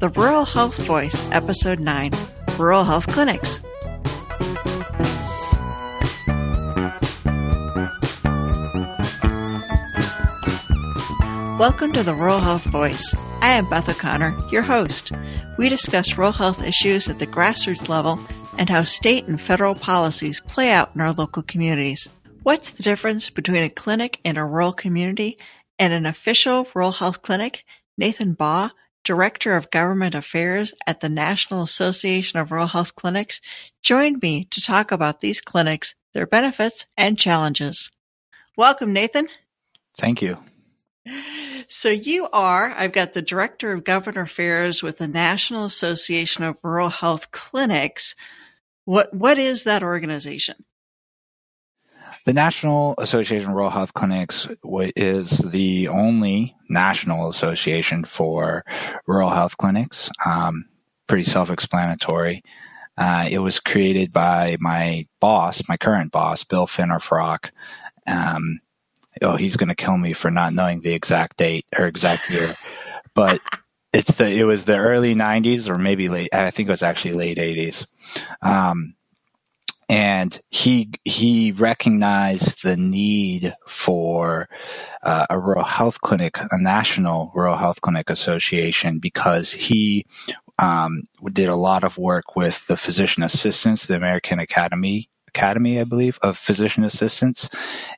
The Rural Health Voice, Episode 9 Rural Health Clinics. Welcome to the Rural Health Voice. I am Beth O'Connor, your host. We discuss rural health issues at the grassroots level and how state and federal policies play out in our local communities. What's the difference between a clinic in a rural community and an official rural health clinic? Nathan Baugh, Director of Government Affairs at the National Association of Rural Health Clinics, joined me to talk about these clinics, their benefits, and challenges. Welcome, Nathan. Thank you. So you are, I've got the Director of Government Affairs with the National Association of Rural Health Clinics. What what is that organization? The National Association of Rural Health Clinics is the only national association for rural health clinics. Um, pretty self-explanatory. Uh, it was created by my boss, my current boss, Bill Finerfrock. Um, oh, he's going to kill me for not knowing the exact date or exact year, but it's the it was the early '90s or maybe late. I think it was actually late '80s. Um, and he he recognized the need for uh, a rural health clinic, a national rural health clinic association, because he um, did a lot of work with the physician assistants, the American Academy Academy, I believe, of physician assistants,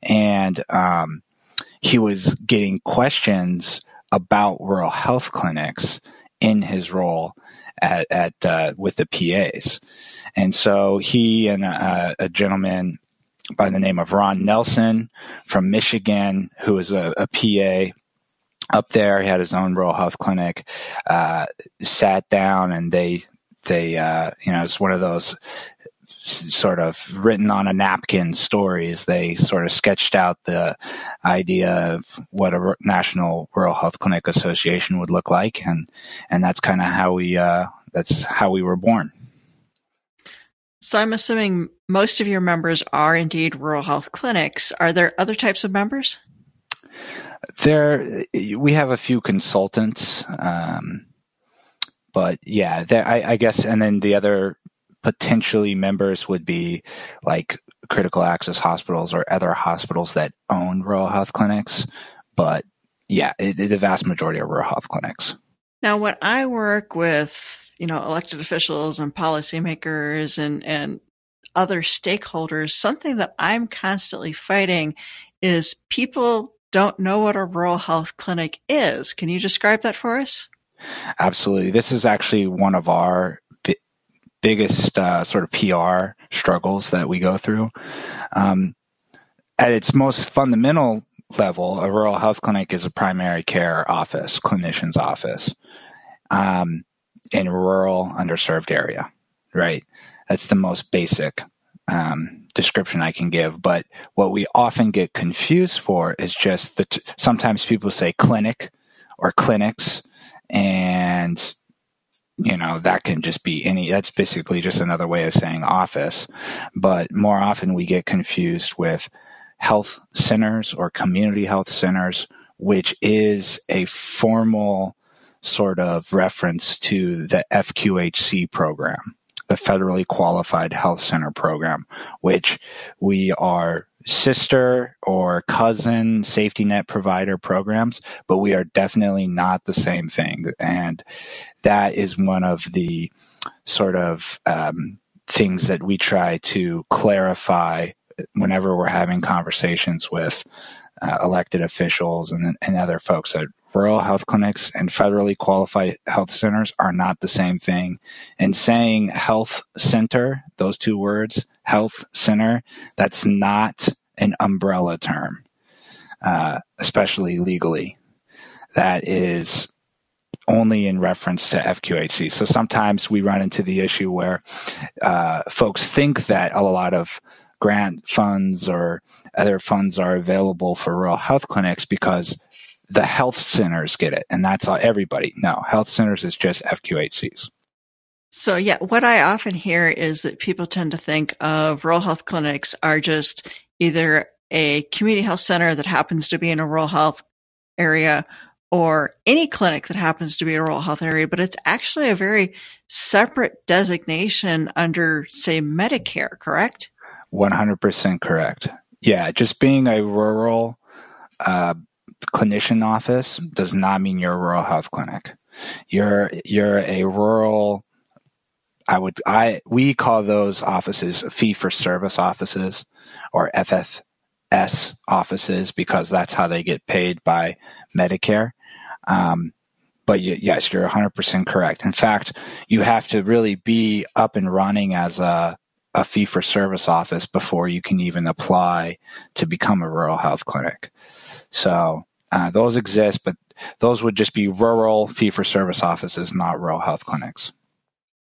and um, he was getting questions about rural health clinics in his role at, at uh, with the PAs, and so he and a, a, gentleman by the name of Ron Nelson from Michigan, who was a, a PA up there, he had his own rural health clinic, uh, sat down and they they uh, you know it's one of those sort of written on a napkin stories. They sort of sketched out the idea of what a national rural health clinic association would look like, and and that's kind of how we uh, that's how we were born. So I'm assuming most of your members are indeed rural health clinics. Are there other types of members? There, we have a few consultants, um, but yeah, there, I, I guess, and then the other potentially members would be like critical access hospitals or other hospitals that own rural health clinics. But yeah, it, the vast majority are rural health clinics. Now, when I work with, you know, elected officials and policymakers and, and other stakeholders, something that I'm constantly fighting is people don't know what a rural health clinic is. Can you describe that for us? Absolutely. This is actually one of our biggest uh, sort of PR struggles that we go through. Um, at its most fundamental level, a rural health clinic is a primary care office, clinician's office, um, in a rural, underserved area, right? That's the most basic um, description I can give. But what we often get confused for is just that sometimes people say clinic or clinics, and you know, that can just be any, that's basically just another way of saying office. But more often we get confused with health centers or community health centers, which is a formal sort of reference to the FQHC program, the Federally Qualified Health Center program, which we are sister or cousin safety net provider programs, but we are definitely not the same thing. And that is one of the sort of um, things that we try to clarify whenever we're having conversations with uh, elected officials and, and other folks that rural health clinics and federally qualified health centers are not the same thing. And saying health center, those two words, health center, that's not an umbrella term, uh, especially legally. That is only in reference to FQHC. So sometimes we run into the issue where uh, folks think that a lot of grant funds or other funds are available for rural health clinics because the health centers get it, and that's all, everybody. No, health centers is just FQHCs. So yeah, what I often hear is that people tend to think of rural health clinics are just either a community health center that happens to be in a rural health area or any clinic that happens to be a rural health area, but it's actually a very separate designation under, say, Medicare, correct? 100% correct. Yeah, just being a rural uh, clinician office does not mean you're a rural health clinic. You're you're a rural I would I we call those offices fee for service offices or FFS offices because that's how they get paid by Medicare. Um, but you, yes, you're 100% correct. In fact, you have to really be up and running as a, a fee for service office before you can even apply to become a rural health clinic. So uh, those exist, but those would just be rural fee for service offices, not rural health clinics.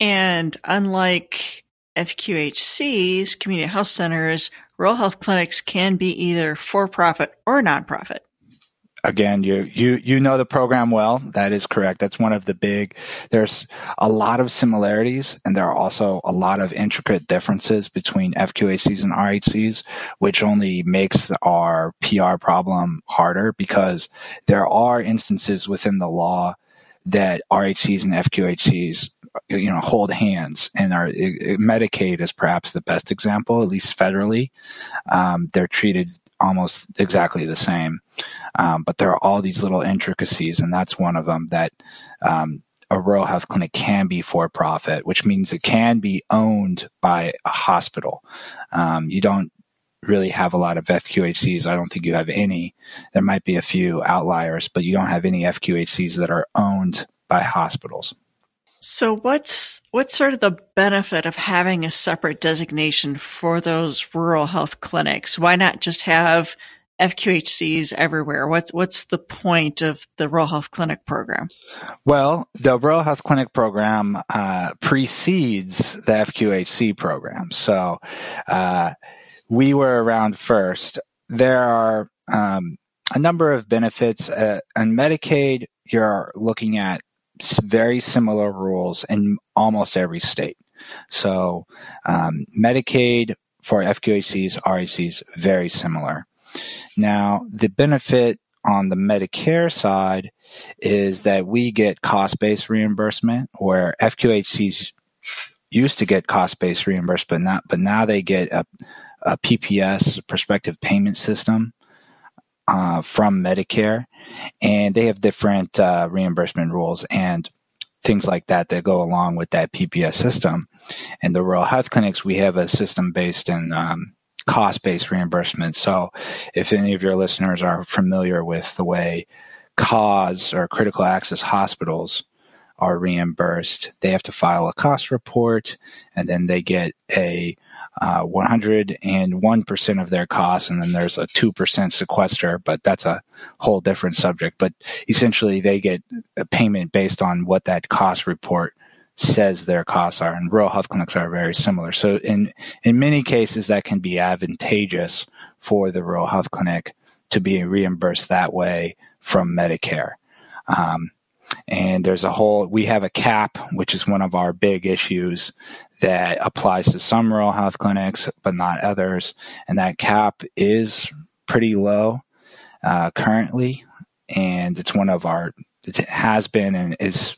And unlike FQHCs, community health centers, rural health clinics can be either for profit or nonprofit again, you you you know the program well. That is correct. That's one of the big. There's a lot of similarities, and there are also a lot of intricate differences between FQHCs and RHCs, which only makes our PR problem harder because there are instances within the law that RHCs and FQHCs you know hold hands and are medicaid is perhaps the best example at least federally um, they're treated almost exactly the same um, but there are all these little intricacies, and that's one of them that um, a rural health clinic can be for profit, which means it can be owned by a hospital. Um, you don't really have a lot of FQHCs. I don't think you have any. There might be a few outliers, but you don't have any FQHCs that are owned by hospitals. So what's what's sort of the benefit of having a separate designation for those rural health clinics? Why not just have FQHCs everywhere. What's what's the point of the Rural Health Clinic program? Well, the Rural Health Clinic program uh, precedes the FQHC program, so uh, we were around first. There are um, a number of benefits. Uh, Medicaid, you're looking at very similar rules in almost every state. So, um, Medicaid for FQHCs, RHCs, very similar. Now, the benefit on the Medicare side is that we get cost based reimbursement, where FQHCs used to get cost based reimbursement, not, but now they get a, a PPS, prospective payment system. Uh, from Medicare, and they have different uh, reimbursement rules and things like that that go along with that PPS system. And the rural health clinics, we have a system based in um, cost based reimbursement. So if any of your listeners are familiar with the way CAHs or critical access hospitals are reimbursed, they have to file a cost report and then they get a uh, 101% of their costs, and then there's a 2% sequester, but that's a whole different subject. But essentially, they get a payment based on what that cost report says their costs are, and rural health clinics are very similar. So in in many cases, that can be advantageous for the rural health clinic to be reimbursed that way from Medicare. Um, and there's a whole we have a cap, which is one of our big issues that applies to some rural health clinics, but not others. And that cap is pretty low uh, currently, and it's one of our it has been and is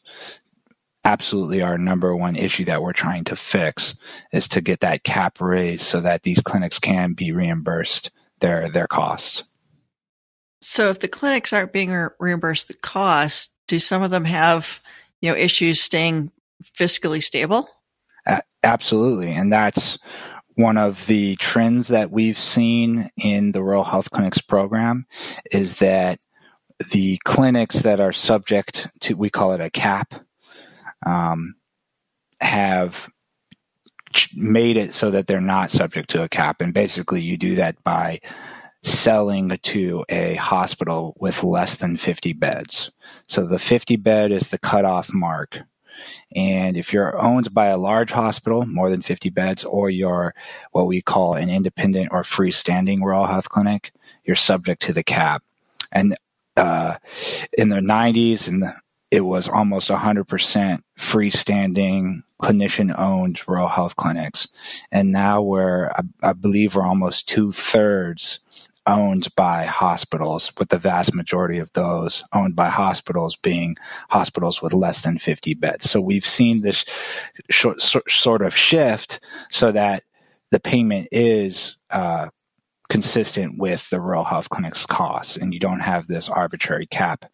absolutely our number one issue that we're trying to fix is to get that cap raised so that these clinics can be reimbursed their their costs. So if the clinics aren't being reimbursed the cost, do some of them have, you know, issues staying fiscally stable? Absolutely. And that's one of the trends that we've seen in the rural health clinics program is that the clinics that are subject to we call it a cap um, have made it so that they're not subject to a cap. And basically, you do that by selling to a hospital with less than 50 beds. So the 50 bed is the cutoff mark. And if you're owned by a large hospital, more than 50 beds, or you're what we call an independent or freestanding rural health clinic, you're subject to the cap. And uh, in the 90s and it was almost 100% freestanding clinician owned rural health clinics. And now we're, I, I believe we're almost two thirds owned by hospitals, with the vast majority of those owned by hospitals being hospitals with less than 50 beds. So we've seen this sort of shift so that the payment is uh, consistent with the rural health clinic's costs, and you don't have this arbitrary cap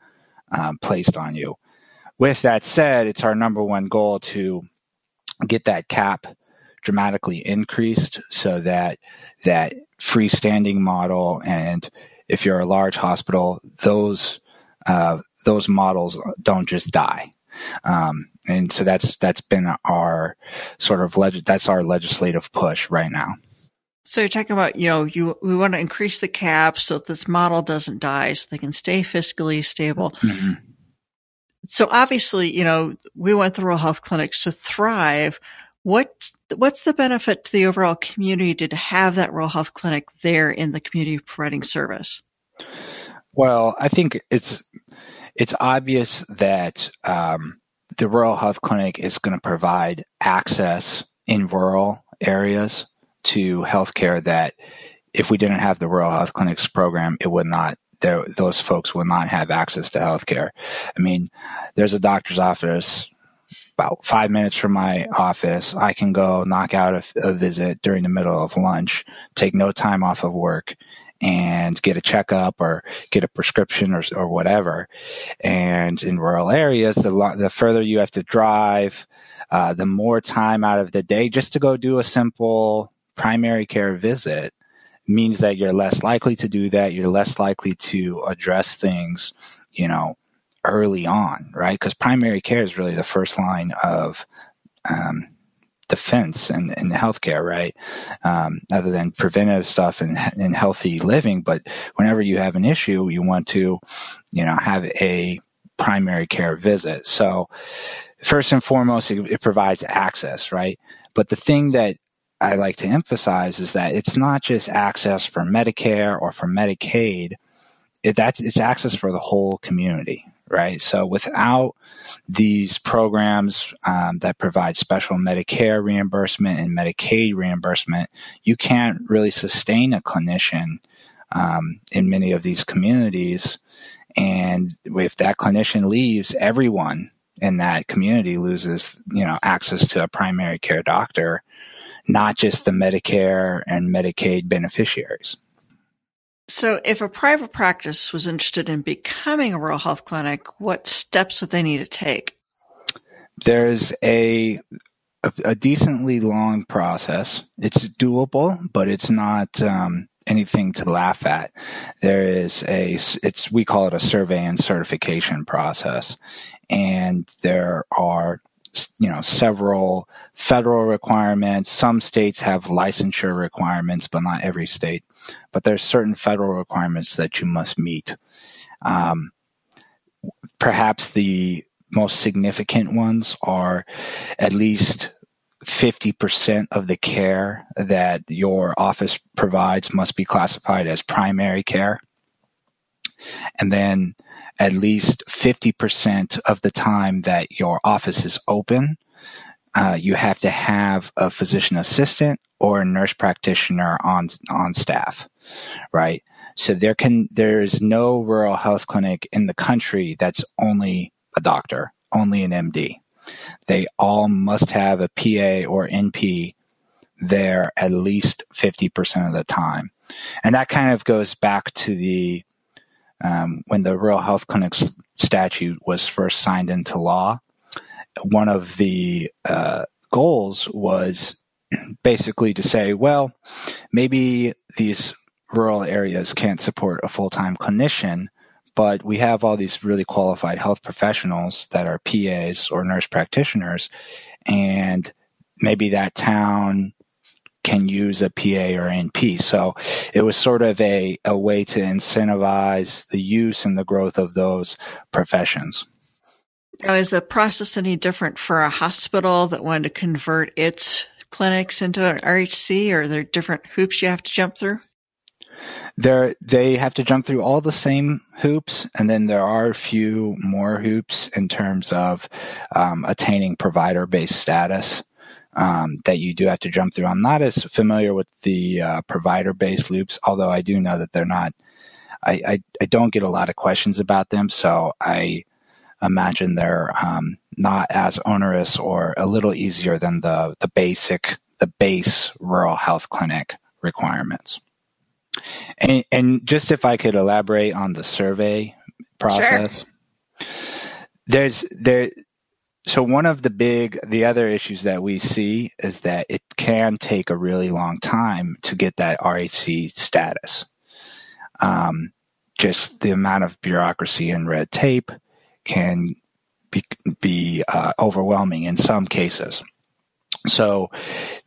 um, placed on you. With that said, it's our number one goal to get that cap dramatically increased so that that freestanding model and if you're a large hospital, those uh, those models don't just die. Um, and so that's that's been our sort of leg- that's our legislative push right now. So you're talking about, you know, you we want to increase the cap so that this model doesn't die, so they can stay fiscally stable. Mm-hmm. So obviously, you know, we want the rural health clinics to thrive. What what's the benefit to the overall community to have that rural health clinic there in the community providing service? Well, I think it's it's obvious that um, the rural health clinic is going to provide access in rural areas to healthcare that if we didn't have the rural health clinics program, it would not those folks would not have access to healthcare. I mean, there's a doctor's office about five minutes from my office. I can go knock out a, a visit during the middle of lunch, take no time off of work, and get a checkup or get a prescription or, or whatever. And in rural areas, the, lo- the further you have to drive, uh, the more time out of the day just to go do a simple primary care visit means that you're less likely to do that. You're less likely to address things, you know, early on, right? Because primary care is really the first line of um, defense in, in healthcare, right? Um, other than preventive stuff and, and healthy living. But whenever you have an issue, you want to, you know, have a primary care visit. So first and foremost, it, it provides access, right? But the thing that I like to emphasize is that it's not just access for Medicare or for Medicaid. It, that's, it's access for the whole community, right? So without these programs um, that provide special Medicare reimbursement and Medicaid reimbursement, you can't really sustain a clinician um, in many of these communities. And if that clinician leaves, everyone in that community loses, you know, access to a primary care doctor, not just the Medicare and Medicaid beneficiaries. So, if a private practice was interested in becoming a rural health clinic, what steps would they need to take? There's a a, decently long process. It's doable, but it's not um, anything to laugh at. There is a it's we call it a survey and certification process, and there are you know several federal requirements. Some states have licensure requirements, but not every state. But there's certain federal requirements that you must meet. Um, perhaps the most significant ones are at least 50% of the care that your office provides must be classified as primary care. And then at least 50% of the time that your office is open, uh, you have to have a physician assistant or a nurse practitioner on on staff, right? So there can there is no rural health clinic in the country that's only a doctor, only an MD. They all must have a PA or NP there at least 50% of the time. And that kind of goes back to the um, when the Rural Health Clinics statute was first signed into law, one of the uh, goals was basically to say, well, maybe these rural areas can't support a full time clinician, but we have all these really qualified health professionals that are PAs or nurse practitioners, and maybe that town can use a PA or NP. So it was sort of a, a way to incentivize the use and the growth of those professions. Now, is the process any different for a hospital that wanted to convert its clinics into an RHC, or are there different hoops you have to jump through? There, they have to jump through all the same hoops, and then there are a few more hoops in terms of um, attaining provider-based status. um, that you do have to jump through. I'm not as familiar with the uh, provider based loops, although I do know that they're not. I, I, I don't get a lot of questions about them, so I imagine they're um, not as onerous or a little easier than the the basic the base rural health clinic requirements. And, and just if I could elaborate on the survey process, sure. there's there. So one of the big, the other issues that we see is that it can take a really long time to get that RHC status. Um, just the amount of bureaucracy and red tape can be, be uh, overwhelming in some cases. So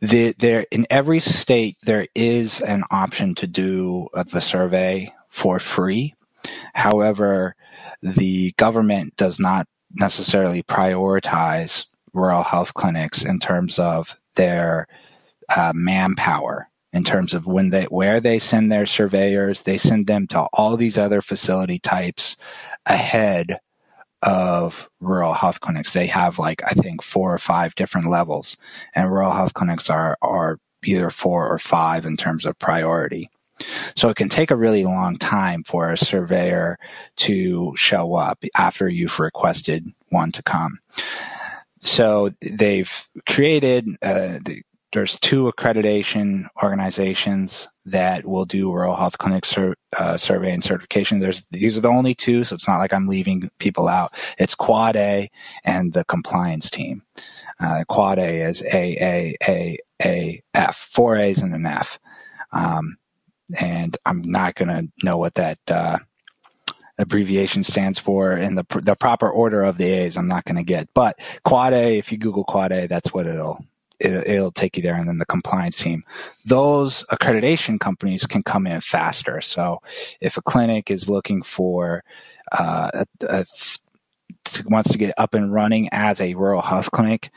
the, there in every state there is an option to do uh, the survey for free. However, the government does not necessarily prioritize rural health clinics in terms of their uh, manpower in terms of when they where they send their surveyors they send them to all these other facility types ahead of rural health clinics. They have like I think four or five different levels, and rural health clinics are are either four or five in terms of priority. So it can take a really long time for a surveyor to show up after you've requested one to come. So they've created uh, the, there's two accreditation organizations that will do rural health clinic sur- uh, survey and certification. There's these are the only two, so it's not like I'm leaving people out. It's Quad A and the compliance team. Uh, Quad A is A A A A F, four A's and an F. Um, and I'm not going to know what that uh, abbreviation stands for in the the proper order of the A's. I'm not going to get, but Quad A. If you Google Quad A, that's what it'll it, will take you there. And then the compliance team, those accreditation companies can come in faster. So if a clinic is looking for, uh, a, a, wants to get up and running as a rural health clinic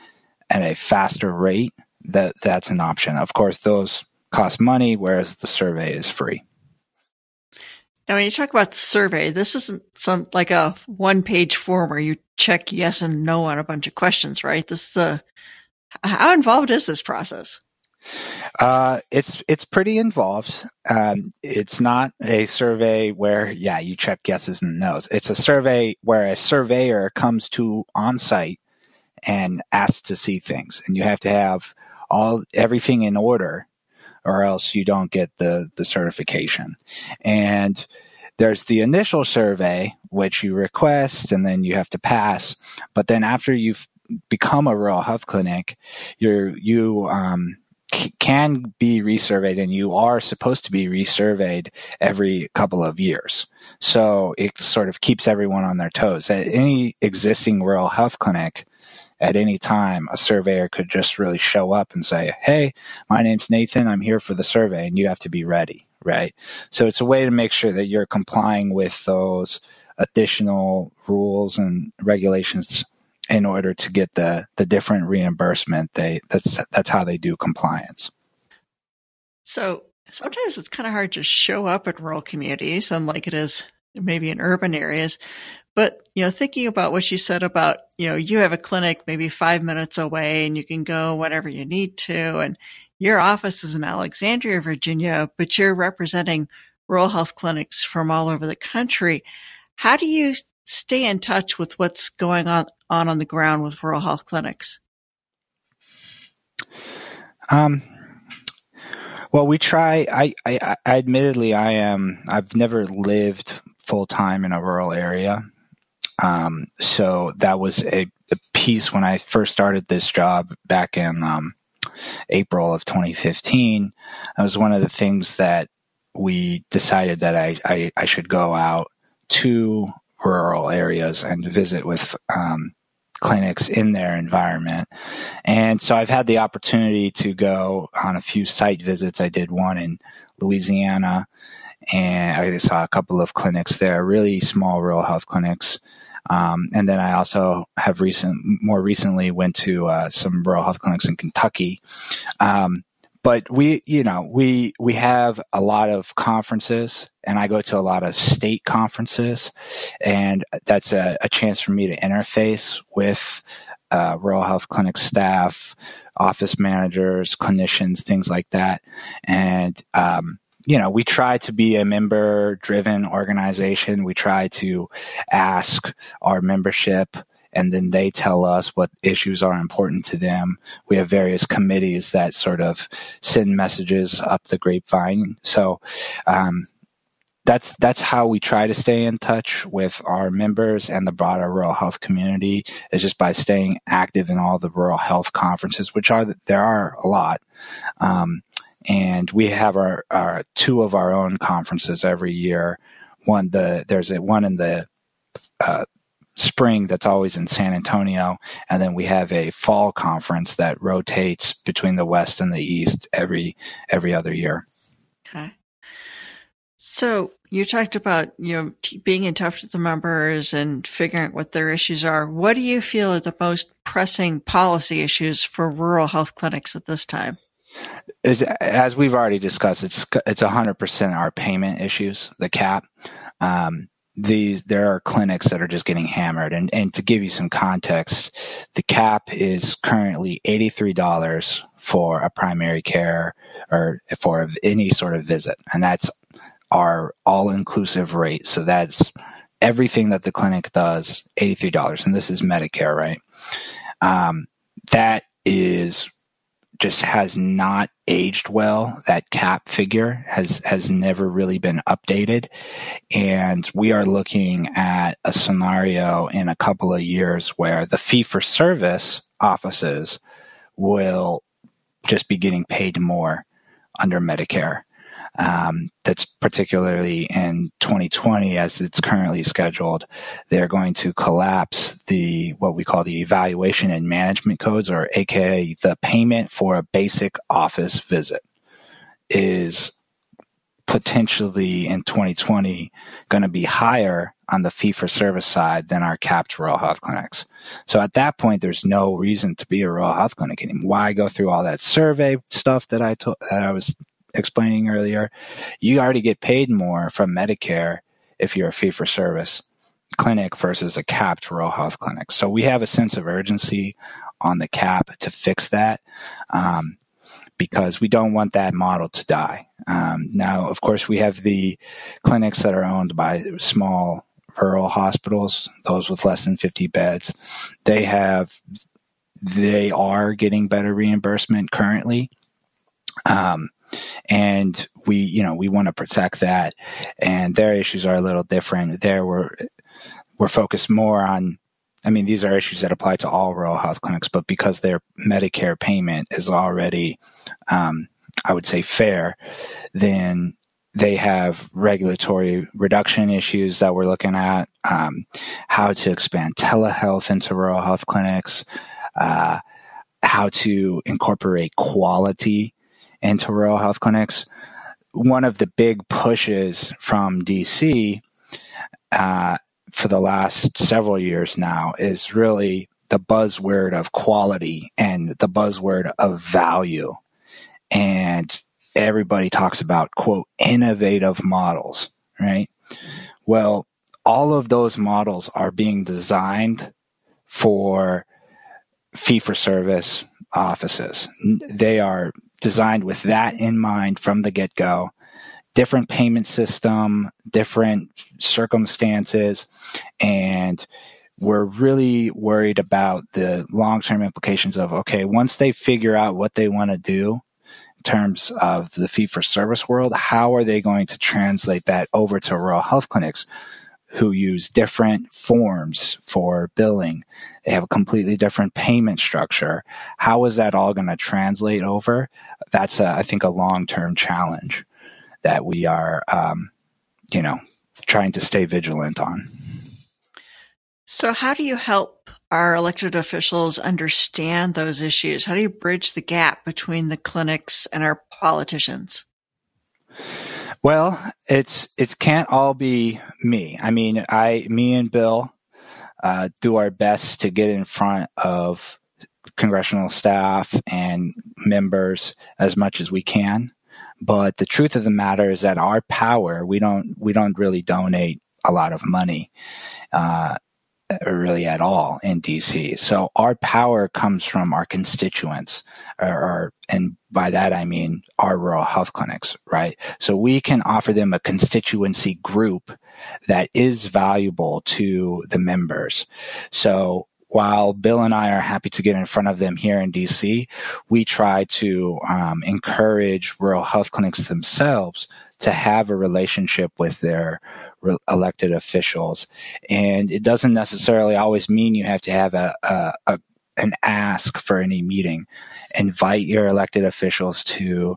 at a faster rate, that that's an option. Of course, those cost money, whereas the survey is free. Now, when you talk about survey, this isn't some like a one page form where you check yes and no on a bunch of questions, right? This is a how involved is this process? Uh, it's it's pretty involved. Um, it's not a survey where yeah you check yeses and nos. It's a survey where a surveyor comes to on site and asks to see things, and you have to have all everything in order, or else you don't get the the certification. And there's the initial survey which you request, and then you have to pass. But then after you've become a rural health clinic, you're you um, c- can be resurveyed, and you are supposed to be resurveyed every couple of years. So it sort of keeps everyone on their toes. At any existing rural health clinic, at any time, a surveyor could just really show up and say, "Hey, my name's Nathan. I'm here for the survey," and you have to be ready, right? So it's a way to make sure that you're complying with those additional rules and regulations in order to get the the different reimbursement. They that's that's how they do compliance. So sometimes it's kind of hard to show up in rural communities, unlike it is maybe in urban areas. But you know, thinking about what you said about you know you have a clinic maybe five minutes away, and you can go whenever you need to, and your office is in Alexandria, Virginia, but you're representing rural health clinics from all over the country. How do you stay in touch with what's going on on, on the ground with rural health clinics? Um, well, we try. I, I, I admittedly, I am. I've never lived full time in a rural area, um, so that was a, a, piece when I first started this job back in um, April of 2015. That was one of the things that we decided that I, I, I should go out to rural areas and visit with um, clinics in their environment. And so I've had the opportunity to go on a few site visits. I did one in Louisiana and I saw a couple of clinics there, really small rural health clinics. Um, and then I also have recent, more recently went to uh, some rural health clinics in Kentucky. Um, but we, you know, we we have a lot of conferences, and I go to a lot of state conferences, and that's a, a chance for me to interface with uh, rural health clinic staff, office managers, clinicians, things like that. And, um, you know, we try to be a member driven organization. We try to ask our membership and then they tell us what issues are important to them. We have various committees that sort of send messages up the grapevine. So, um, that's that's how we try to stay in touch with our members and the broader rural health community is just by staying active in all the rural health conferences, which are there are a lot. Um, and we have our, our two of our own conferences every year. One the there's a one in the uh, spring that's always in San Antonio, and then we have a fall conference that rotates between the west and the east every every other year. Okay. So you talked about you know t- being in touch with the members and figuring out what their issues are. What do you feel are the most pressing policy issues for rural health clinics at this time? As, as we've already discussed, it's it's hundred percent our payment issues, the cap. Um, these there are clinics that are just getting hammered, and and to give you some context, the cap is currently eighty three dollars for a primary care or for any sort of visit, and that's our all inclusive rate. So that's everything that the clinic does, $83. And this is Medicare, right? Um, that is just has not aged well. That cap figure has, has never really been updated. And we are looking at a scenario in a couple of years where the fee for service offices will just be getting paid more under Medicare. Um, that's particularly in 2020 as it's currently scheduled. They're going to collapse the what we call the evaluation and management codes, or AKA the payment for a basic office visit, is potentially in 2020 going to be higher on the fee for service side than our capped rural health clinics. So at that point, there's no reason to be a rural health clinic anymore. Why go through all that survey stuff that I told, that I was explaining earlier, you already get paid more from Medicare if you're a fee for service clinic versus a capped rural health clinic. So we have a sense of urgency on the cap to fix that. Um, because we don't want that model to die. Um, now, of course, we have the clinics that are owned by small rural hospitals, those with less than 50 beds. They have, they are getting better reimbursement currently. Um, and we you know we want to protect that. And their issues are a little different. There we're we're focused more on I mean, these are issues that apply to all rural health clinics, but because their Medicare payment is already, um, I would say, fair, then they have regulatory reduction issues that we're looking at, um, how to expand telehealth into rural health clinics, uh, how to incorporate quality into rural health clinics. One of the big pushes from DC uh, for the last several years now is really the buzzword of quality and the buzzword of value. And everybody talks about, quote, innovative models, right? Well, all of those models are being designed for fee for service offices. They are designed with that in mind from the get go. Different payment system, different circumstances, and we're really worried about the long term implications of okay, once they figure out what they want to do in terms of the fee for service world, how are they going to translate that over to rural health clinics? who use different forms for billing. They have a completely different payment structure. How is that all going to translate over? That's, a, I think, a long term challenge that we are, um, you know, trying to stay vigilant on. So, how do you help our elected officials understand those issues? How do you bridge the gap between the clinics and our politicians? Well, it's it can't all be me. I mean, I, me and Bill uh, do our best to get in front of congressional staff and members as much as we can. But the truth of the matter is that our power, we don't we don't really donate a lot of money. Uh, really at all in DC. So our power comes from our constituents, or, or, and by that I mean our rural health clinics, right? So we can offer them a constituency group that is valuable to the members. So while Bill and I are happy to get in front of them here in DC, we try to um, encourage rural health clinics themselves to have a relationship with their re- elected officials. And it doesn't necessarily always mean you have to have a, a, a an ask for any meeting. Invite your elected officials to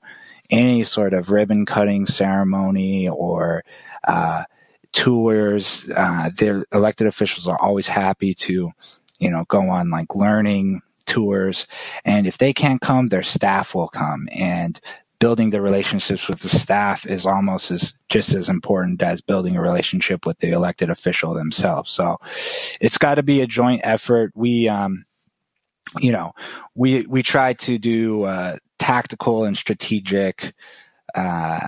any sort of ribbon cutting ceremony or uh, tours. Uh, their elected officials are always happy to, you know, go on like learning tours. And if they can't come, their staff will come. And building the relationships with the staff is almost as just as important as building a relationship with the elected official themselves. So it's got to be a joint effort. We, um, you know, we we try to do uh, tactical and strategic. Uh,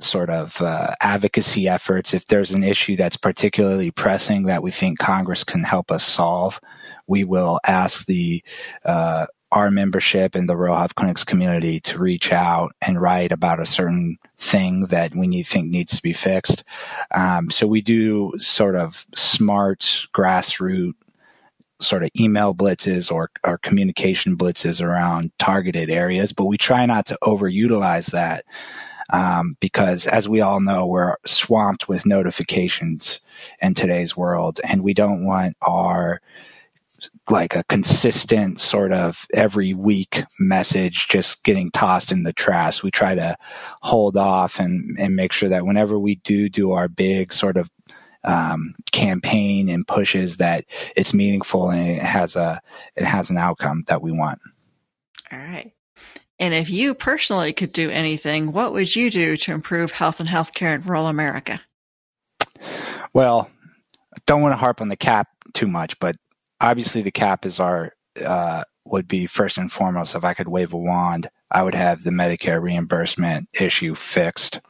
sort of uh, advocacy efforts. If there's an issue that's particularly pressing that we think Congress can help us solve, we will ask the uh, our membership in the rural health clinics community to reach out and write about a certain thing that we need, think needs to be fixed. Um, so we do sort of smart grassroots sort of email blitzes or, or communication blitzes around targeted areas, but we try not to overutilize that. Um, because as we all know, we're swamped with notifications in today's world and we don't want our like a consistent sort of every week message just getting tossed in the trash. We try to hold off and, and make sure that whenever we do do our big sort of um, campaign and pushes that it's meaningful and it has a it has an outcome that we want. All right. And if you personally could do anything, what would you do to improve health and healthcare in rural America? Well, I don't want to harp on the cap too much, but obviously the cap is our uh, would be first and foremost. If I could wave a wand, I would have the Medicare reimbursement issue fixed.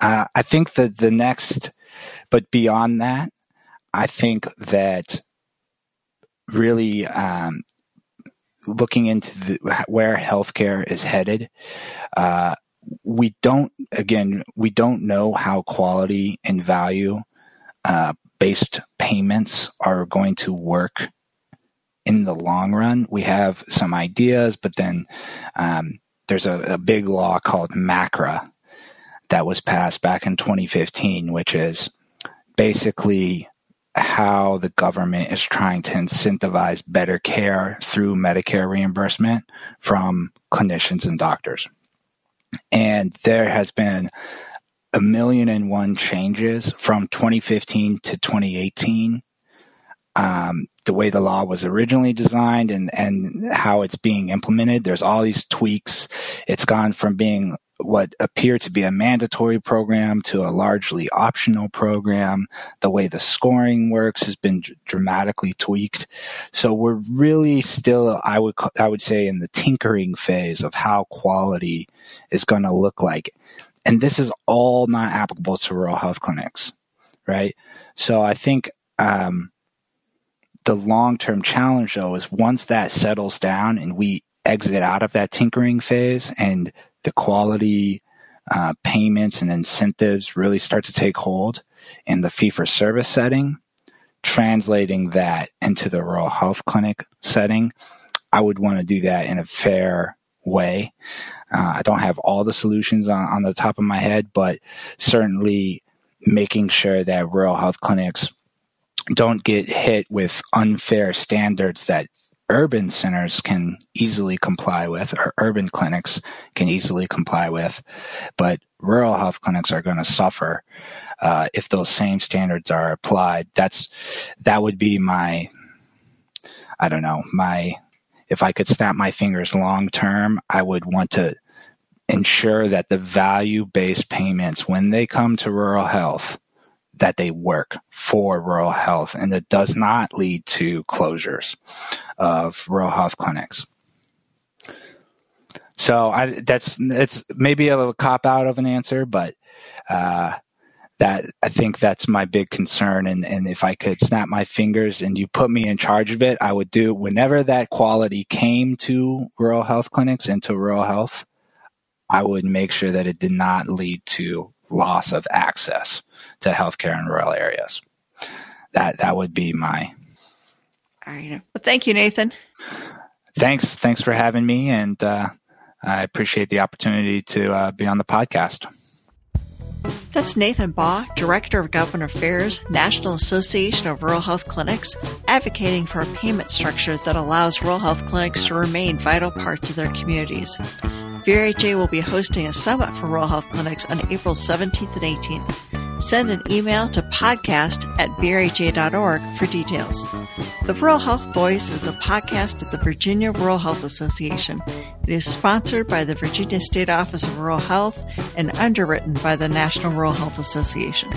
Uh, I think that the next, but beyond that, I think that really um, looking into the, where healthcare is headed. Uh, we don't, again, we don't know how quality and value uh, based payments are going to work in the long run. We have some ideas, but then um, there's a, a, big law called MACRA that was passed back in 2015, which is basically how the government is trying to incentivize better care through Medicare reimbursement from clinicians and doctors. And there has been a million and one changes from 2015 to 2018. Um, the way the law was originally designed and, and how it's being implemented. There's all these tweaks. It's gone from being what appeared to be a mandatory program to a largely optional program. The way the scoring works has been d- dramatically tweaked. So we're really still, I would, I would say in the tinkering phase of how quality is going to look like. And this is all not applicable to rural health clinics, right? So I think, um, the long term challenge though is once that settles down and we exit out of that tinkering phase and the quality uh, payments and incentives really start to take hold in the fee for service setting, translating that into the rural health clinic setting, I would want to do that in a fair way. Uh, I don't have all the solutions on, on the top of my head, but certainly making sure that rural health clinics don't get hit with unfair standards that urban centers can easily comply with or urban clinics can easily comply with. But rural health clinics are going to suffer uh, if those same standards are applied. That's that would be my i don't know my if i could snap my fingers long term i would want to ensure that the value based payments, when they come to rural health, that they work for rural health and it does not lead to closures of rural health clinics. So I, that's it's maybe a cop out of an answer, but uh, that I think that's my big concern. And, and if I could snap my fingers and you put me in charge of it, I would do whenever that quality came to rural health clinics and to rural health, I would make sure that it did not lead to loss of access to healthcare in rural areas. That that would be my. All right. Well, thank you, Nathan. Thanks. Thanks for having me, and uh, I appreciate the opportunity to uh, be on the podcast. That's Nathan Baugh, Director of Government Affairs, National Association of Rural Health Clinics, advocating for a payment structure that allows rural health clinics to remain vital parts of their communities. VRHA will be hosting a summit for rural health clinics on April 17th and 18th send an email to podcast at vrha.org for details. The Rural Health Voice is the podcast of the Virginia Rural Health Association. It is sponsored by the Virginia State Office of Rural Health and underwritten by the National Rural Health Association.